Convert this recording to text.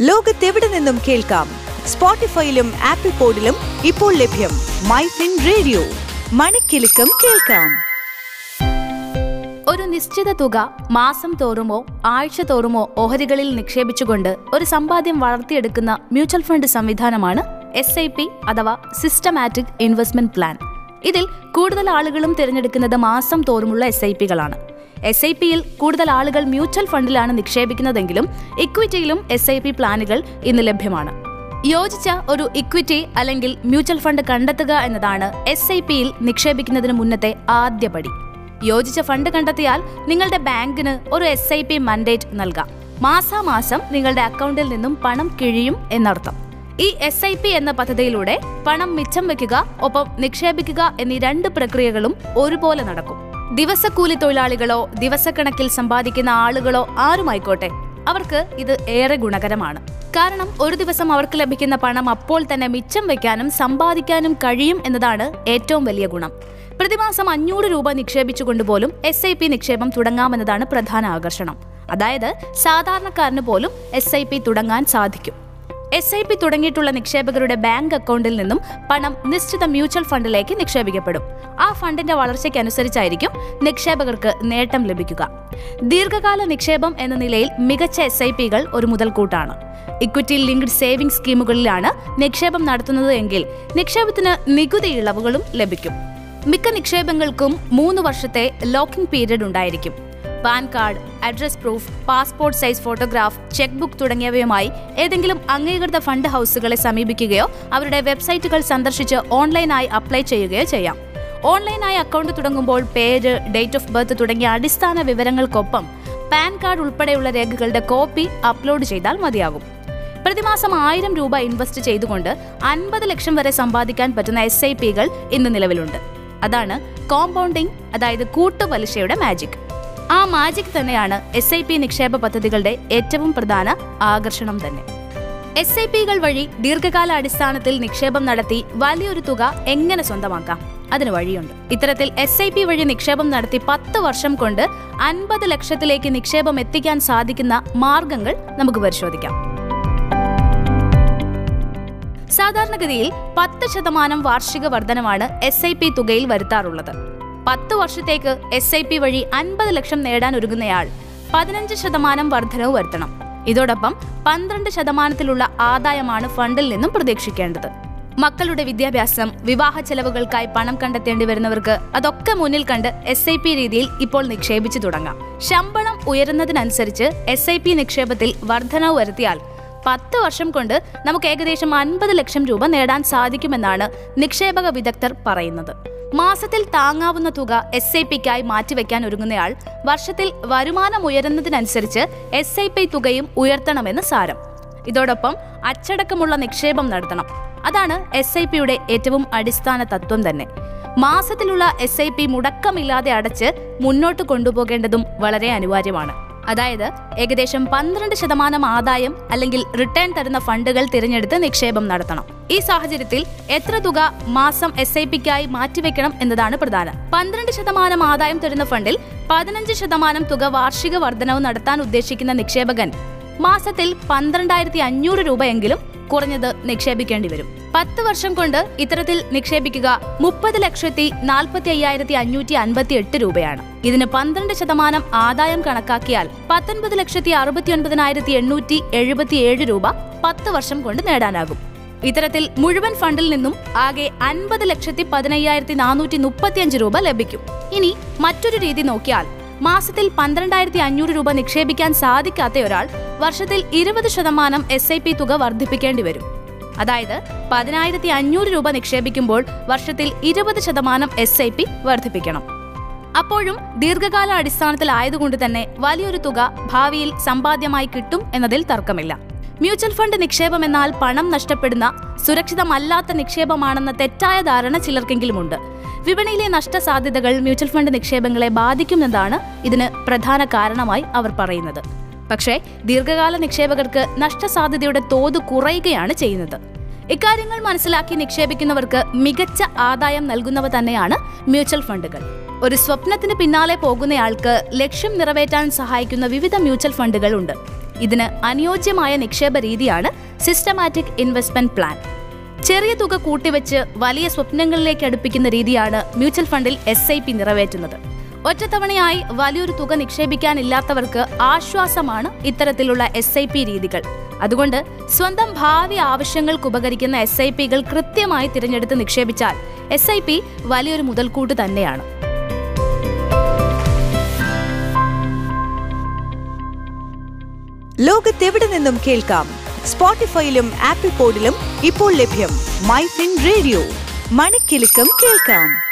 ലോകത്തെവിടെ നിന്നും കേൾക്കാം? സ്പോട്ടിഫൈയിലും ആപ്പിൾ പോഡിലും ഇപ്പോൾ ലഭ്യം മൈ ഫിൻ റേഡിയോ. മണിക്കെലക്കം കേൾക്കാം. ഒരു നിശ്ചിത തുക മാസം തോറുമോ ആഴ്ച തോറുമോ ഓഹരികളിൽ നിക്ഷേപിച്ചുകൊണ്ട് ഒരു സമ്പാദ്യം വളർത്തിയെടുക്കുന്ന മ്യൂച്വൽ ഫണ്ട് സംവിധാനമാണ് എസ് ഐ പി അഥവാ സിസ്റ്റമാറ്റിക് ഇൻവെസ്റ്റ്മെന്റ് പ്ലാൻ ഇതിൽ കൂടുതൽ ആളുകളും തിരഞ്ഞെടുക്കുന്നത് മാസം തോറുമുള്ള എസ് ഐ പികളാണ് എസ് ഐ പിയിൽ കൂടുതൽ ആളുകൾ മ്യൂച്വൽ ഫണ്ടിലാണ് നിക്ഷേപിക്കുന്നതെങ്കിലും ഇക്വിറ്റിയിലും എസ് ഐ പി പ്ലാനുകൾ ഇന്ന് ലഭ്യമാണ്. യോജിച്ച ഒരു ഇക്വിറ്റി അല്ലെങ്കിൽ മ്യൂച്വൽ ഫണ്ട് കണ്ടെത്തുക എന്നതാണ് എസ് ഐ പിയിൽ നിക്ഷേപിക്കുന്നതിന് മുന്നത്തെ ആദ്യപടി യോജിച്ച ഫണ്ട് കണ്ടെത്തിയാൽ നിങ്ങളുടെ ബാങ്കിന് ഒരു എസ് ഐ പി മൻഡേറ്റ് നൽകാം. മാസാമാസം നിങ്ങളുടെ അക്കൗണ്ടിൽ നിന്നും പണം കിഴിയും എന്നർത്ഥം. ഈ എസ് ഐ പി എന്ന പദ്ധതിയിലൂടെ പണം മിച്ചം വെക്കുക ഒപ്പം നിക്ഷേപിക്കുക എന്നീ രണ്ട് പ്രക്രിയകളും ഒരുപോലെ നടക്കും. ദിവസക്കൂലി തൊഴിലാളികളോ ദിവസക്കണക്കിൽ സമ്പാദിക്കുന്ന ആളുകളോ ആരുമായിക്കോട്ടെ? അവർക്ക് ഇത് ഏറെ ഗുണകരമാണ്. കാരണം ഒരു ദിവസം അവർക്ക് ലഭിക്കുന്ന പണം അപ്പോൾ തന്നെ മിച്ചം വെക്കാനും സമ്പാദിക്കാനും കഴിയും എന്നതാണ് ഏറ്റവും വലിയ ഗുണം. പ്രതിമാസം അഞ്ഞൂറ് രൂപ നിക്ഷേപിച്ചുകൊണ്ട് പോലും എസ് ഐ പി നിക്ഷേപം തുടങ്ങാമെന്നതാണ് പ്രധാന ആകർഷണം. അതായത് സാധാരണക്കാരന് പോലും എസ് ഐ പി തുടങ്ങാൻ സാധിക്കും. എസ് ഐ പി തുടങ്ങിയിട്ടുള്ള നിക്ഷേപകരുടെ ബാങ്ക് അക്കൗണ്ടിൽ നിന്നും പണം നിശ്ചിത മ്യൂച്വൽ ഫണ്ടിലേക്ക് നിക്ഷേപിക്കപ്പെടും. ആ ഫണ്ടിന്റെ വളർച്ചയ്ക്കനുസരിച്ചായിരിക്കും നിക്ഷേപകർക്ക് നേട്ടം ലഭിക്കുക. ദീർഘകാല നിക്ഷേപം എന്ന നിലയിൽ മികച്ച എസ് ഐ പികൾ ഒരു മുതൽക്കൂട്ടാണ്. ഇക്വിറ്റി ലിങ്ക്ഡ് സേവിംഗ് സ്കീമുകളിലാണ് നിക്ഷേപം നടത്തുന്നത് എങ്കിൽ നിക്ഷേപത്തിന് നികുതി ഇളവുകളും ലഭിക്കും. മിക്ക നിക്ഷേപങ്ങൾക്കും മൂന്ന് വർഷത്തെ ലോക്കിംഗ് പീരീഡ് ഉണ്ടായിരിക്കും. PAN card address proof passport size photograph cheque book തുടങ്ങിയവയുമായി ഏതെങ്കിലും അംഗീകൃത ഫണ്ട് ഹൗസുകളെ സമീപിക്കുകയോ അവരുടെ വെബ്സൈറ്റുകൾ സന്ദർശിച്ച് ഓൺലൈനായി അപ്ലൈ ചെയ്യുകയോ ചെയ്യാം. ഓൺലൈനായി അക്കൗണ്ട് തുടങ്ങുമ്പോൾ പേര് ഡേറ്റ് ഓഫ് ബർത്ത് തുടങ്ങിയ അടിസ്ഥാന വിവരങ്ങൾക്കൊപ്പം പാൻ കാർഡ് ഉൾപ്പെടെയുള്ള രേഖകളുടെ കോപ്പി അപ്ലോഡ് ചെയ്താൽ മതിയാകും. പ്രതിമാസം ആയിരം രൂപ ഇൻവെസ്റ്റ് ചെയ്തുകൊണ്ട് അൻപത് ലക്ഷം വരെ സമ്പാദിക്കാൻ പറ്റുന്ന എസ് ഐ പികൾ ഇന്ന് നിലവിലുണ്ട്. അതാണ് കോമ്പൗണ്ടിംഗ് അതായത് കൂട്ടുപലിശയുടെ മാജിക് ആ മാജിക് തന്നെയാണ് എസ് ഐ പി നിക്ഷേപ പദ്ധതികളുടെ ഏറ്റവും പ്രധാന ആകർഷണം തന്നെ. എസ് ഐ പികൾ വഴി ദീർഘകാല അടിസ്ഥാനത്തിൽ നിക്ഷേപം നടത്തി വലിയൊരു തുക എങ്ങനെ സ്വന്തമാക്കാം? അതിന് വഴിയുണ്ട്. ഇത്തരത്തിൽ എസ് ഐ പി വഴി നിക്ഷേപം നടത്തി പത്ത് വർഷം കൊണ്ട് അൻപത് ലക്ഷത്തിലേക്ക് നിക്ഷേപം എത്തിക്കാൻ സാധിക്കുന്ന മാർഗങ്ങൾ നമുക്ക് പരിശോധിക്കാം. സാധാരണഗതിയിൽ പത്ത് ശതമാനം വാർഷിക വർധനമാണ് എസ് ഐ പി തുകയിൽ വരുത്താറുള്ളത്. പത്ത് വർഷത്തേക്ക് എസ് ഐ പി വഴി അൻപത് ലക്ഷം നേടാൻ ഒരുങ്ങുന്നയാൾ പതിനഞ്ച് ശതമാനം വർധനവ് വരുത്തണം. ഇതോടൊപ്പം പന്ത്രണ്ട് ശതമാനത്തിലുള്ള ആദായമാണ് ഫണ്ടിൽ നിന്നും പ്രതീക്ഷിക്കേണ്ടത്. മക്കളുടെ വിദ്യാഭ്യാസം വിവാഹ ചെലവുകൾക്കായി പണം കണ്ടെത്തേണ്ടി വരുന്നവർക്ക് അതൊക്കെ മുന്നിൽ കണ്ട് എസ് ഐ പി രീതിയിൽ ഇപ്പോൾ നിക്ഷേപിച്ചു തുടങ്ങാം. ശമ്പളം ഉയരുന്നതിനനുസരിച്ച് എസ് ഐ പി നിക്ഷേപത്തിൽ വർധനവ് വരുത്തിയാൽ പത്ത് വർഷം കൊണ്ട് നമുക്ക് ഏകദേശം അൻപത് ലക്ഷം രൂപ നേടാൻ സാധിക്കുമെന്നാണ് നിക്ഷേപക വിദഗ്ധർ പറയുന്നത്. മാസത്തിൽ താങ്ങാവുന്ന തുക എസ് ഐ പിക്കായി മാറ്റിവെക്കാൻ ഒരുങ്ങുന്നയാൾ വർഷത്തിൽ വരുമാനം ഉയരുന്നതിനനുസരിച്ച് എസ് ഐ പി തുകയും ഉയർത്തണമെന്ന് സാരം. ഇതോടൊപ്പം അച്ചടക്കമുള്ള നിക്ഷേപം നടത്തണം. അതാണ് എസ് ഐ പിയുടെ ഏറ്റവും അടിസ്ഥാന തത്വം തന്നെ. മാസത്തിലുള്ള എസ് ഐ പി മുടക്കമില്ലാതെ അടച്ച് മുന്നോട്ട് കൊണ്ടുപോകേണ്ടതും വളരെ അനിവാര്യമാണ്. അതായത് ഏകദേശം പന്ത്രണ്ട് ശതമാനം ആദായം അല്ലെങ്കിൽ റിട്ടേൺ തരുന്ന ഫണ്ടുകൾ തിരഞ്ഞെടുത്ത് നിക്ഷേപം നടത്തണം. ഈ സാഹചര്യത്തിൽ എത്ര തുക മാസം എസ് ഐ പിക്കായി മാറ്റിവെക്കണം എന്നതാണ് പ്രധാനം. പന്ത്രണ്ട് ശതമാനം ആദായം തരുന്ന ഫണ്ടിൽ പതിനഞ്ച് ശതമാനം തുക വാർഷിക വർധനവ് നടത്താൻ ഉദ്ദേശിക്കുന്ന നിക്ഷേപകൻ മാസത്തിൽ പന്ത്രണ്ടായിരത്തി അഞ്ഞൂറ് രൂപയെങ്കിലും കുറഞ്ഞത് നിക്ഷേപിക്കേണ്ടി വരും. പത്ത് വർഷം കൊണ്ട് ഇത്തരത്തിൽ നിക്ഷേപിക്കുക മുപ്പത് ലക്ഷത്തി നാൽപ്പത്തി അയ്യായിരത്തി അഞ്ഞൂറ്റി അൻപത്തി എട്ട് രൂപയാണ്. ഇതിന് പന്ത്രണ്ട് ശതമാനം ആദായം കണക്കാക്കിയാൽ പത്തൊൻപത് ലക്ഷത്തി അറുപത്തി ഒൻപതിനായിരത്തി എണ്ണൂറ്റി എഴുപത്തി ഏഴ് രൂപ പത്ത് വർഷം കൊണ്ട് നേടാനാകും. ഇത്തരത്തിൽ മുഴുവൻ ഫണ്ടിൽ നിന്നും ആകെ അൻപത് ലക്ഷത്തി പതിനയ്യായിരത്തി നാനൂറ്റി മുപ്പത്തിയഞ്ച് രൂപ ലഭിക്കും. ഇനി മറ്റൊരു രീതി നോക്കിയാൽ മാസത്തിൽ പന്ത്രണ്ടായിരത്തി അഞ്ഞൂറ് രൂപ നിക്ഷേപിക്കാൻ സാധിക്കാത്ത ഒരാൾ വർഷത്തിൽ ഇരുപത് ശതമാനം എസ് ഐ പി തുക വർദ്ധിപ്പിക്കേണ്ടി വരും. അതായത് പതിനായിരത്തി അഞ്ഞൂറ് രൂപ നിക്ഷേപിക്കുമ്പോൾ വർഷത്തിൽ ഇരുപത് ശതമാനം എസ് ഐ പി വർദ്ധിപ്പിക്കണം. അപ്പോഴും ദീർഘകാല അടിസ്ഥാനത്തിലായതുകൊണ്ട് തന്നെ വലിയൊരു തുക ഭാവിയിൽ സമ്പാദ്യമായി കിട്ടും എന്നതിൽ തർക്കമില്ല. മ്യൂച്വൽ ഫണ്ട് നിക്ഷേപം എന്നാൽ പണം നഷ്ടപ്പെടുന്ന സുരക്ഷിതമല്ലാത്ത നിക്ഷേപമാണെന്ന തെറ്റായ ധാരണ ചിലർക്കെങ്കിലുമുണ്ട്. വിപണിയിലെ നഷ്ടസാധ്യതകൾ മ്യൂച്വൽ ഫണ്ട് നിക്ഷേപങ്ങളെ ബാധിക്കുമെന്നതാണ് ഇതിന് പ്രധാന കാരണമായി അവർ പറയുന്നത്. പക്ഷേ ദീർഘകാല നിക്ഷേപകർക്ക് നഷ്ടസാധ്യതയുടെ തോത് കുറയുകയാണ് ചെയ്യുന്നത്. ഇക്കാര്യങ്ങൾ മനസ്സിലാക്കി നിക്ഷേപിക്കുന്നവർക്ക് മികച്ച ആദായം നൽകുന്നവ തന്നെയാണ് മ്യൂച്വൽ ഫണ്ടുകൾ. ഒരു സ്വപ്നത്തിന് പിന്നാലെ പോകുന്നയാൾക്ക് ലക്ഷ്യം നിറവേറ്റാൻ സഹായിക്കുന്ന വിവിധ മ്യൂച്വൽ ഫണ്ടുകൾ ഉണ്ട്. ഇതിന് അനുയോജ്യമായ നിക്ഷേപ രീതിയാണ് സിസ്റ്റമാറ്റിക് ഇൻവെസ്റ്റ്മെന്റ് പ്ലാൻ. ചെറിയ തുക കൂട്ടിവെച്ച് വലിയ സ്വപ്നങ്ങളിലേക്ക് അടുപ്പിക്കുന്ന രീതിയാണ് മ്യൂച്വൽ ഫണ്ടിൽ എസ് നിറവേറ്റുന്നത്. ഒറ്റത്തവണയായി വലിയൊരു തുക നിക്ഷേപിക്കാനില്ലാത്തവർക്ക് ആശ്വാസമാണ് ഇത്തരത്തിലുള്ള എസ് രീതികൾ. അതുകൊണ്ട് സ്വന്തം ഭാവി ആവശ്യങ്ങൾക്ക് ഉപകരിക്കുന്ന എസ് ഐ പികൾ കൃത്യമായി തിരഞ്ഞെടുത്ത് നിക്ഷേപിച്ചാൽ എസ് ഐ പി വലിയൊരു മുതൽക്കൂട്ട് തന്നെയാണ്. ലോകത്തെവിടെ നിന്നും കേൾക്കാം? സ്പോട്ടിഫൈയിലും ആപ്പിൾ പോഡിലും ഇപ്പോൾ ലഭ്യം മൈ റേഡിയോ മണിക്കെലക്കം കേൾക്കാം.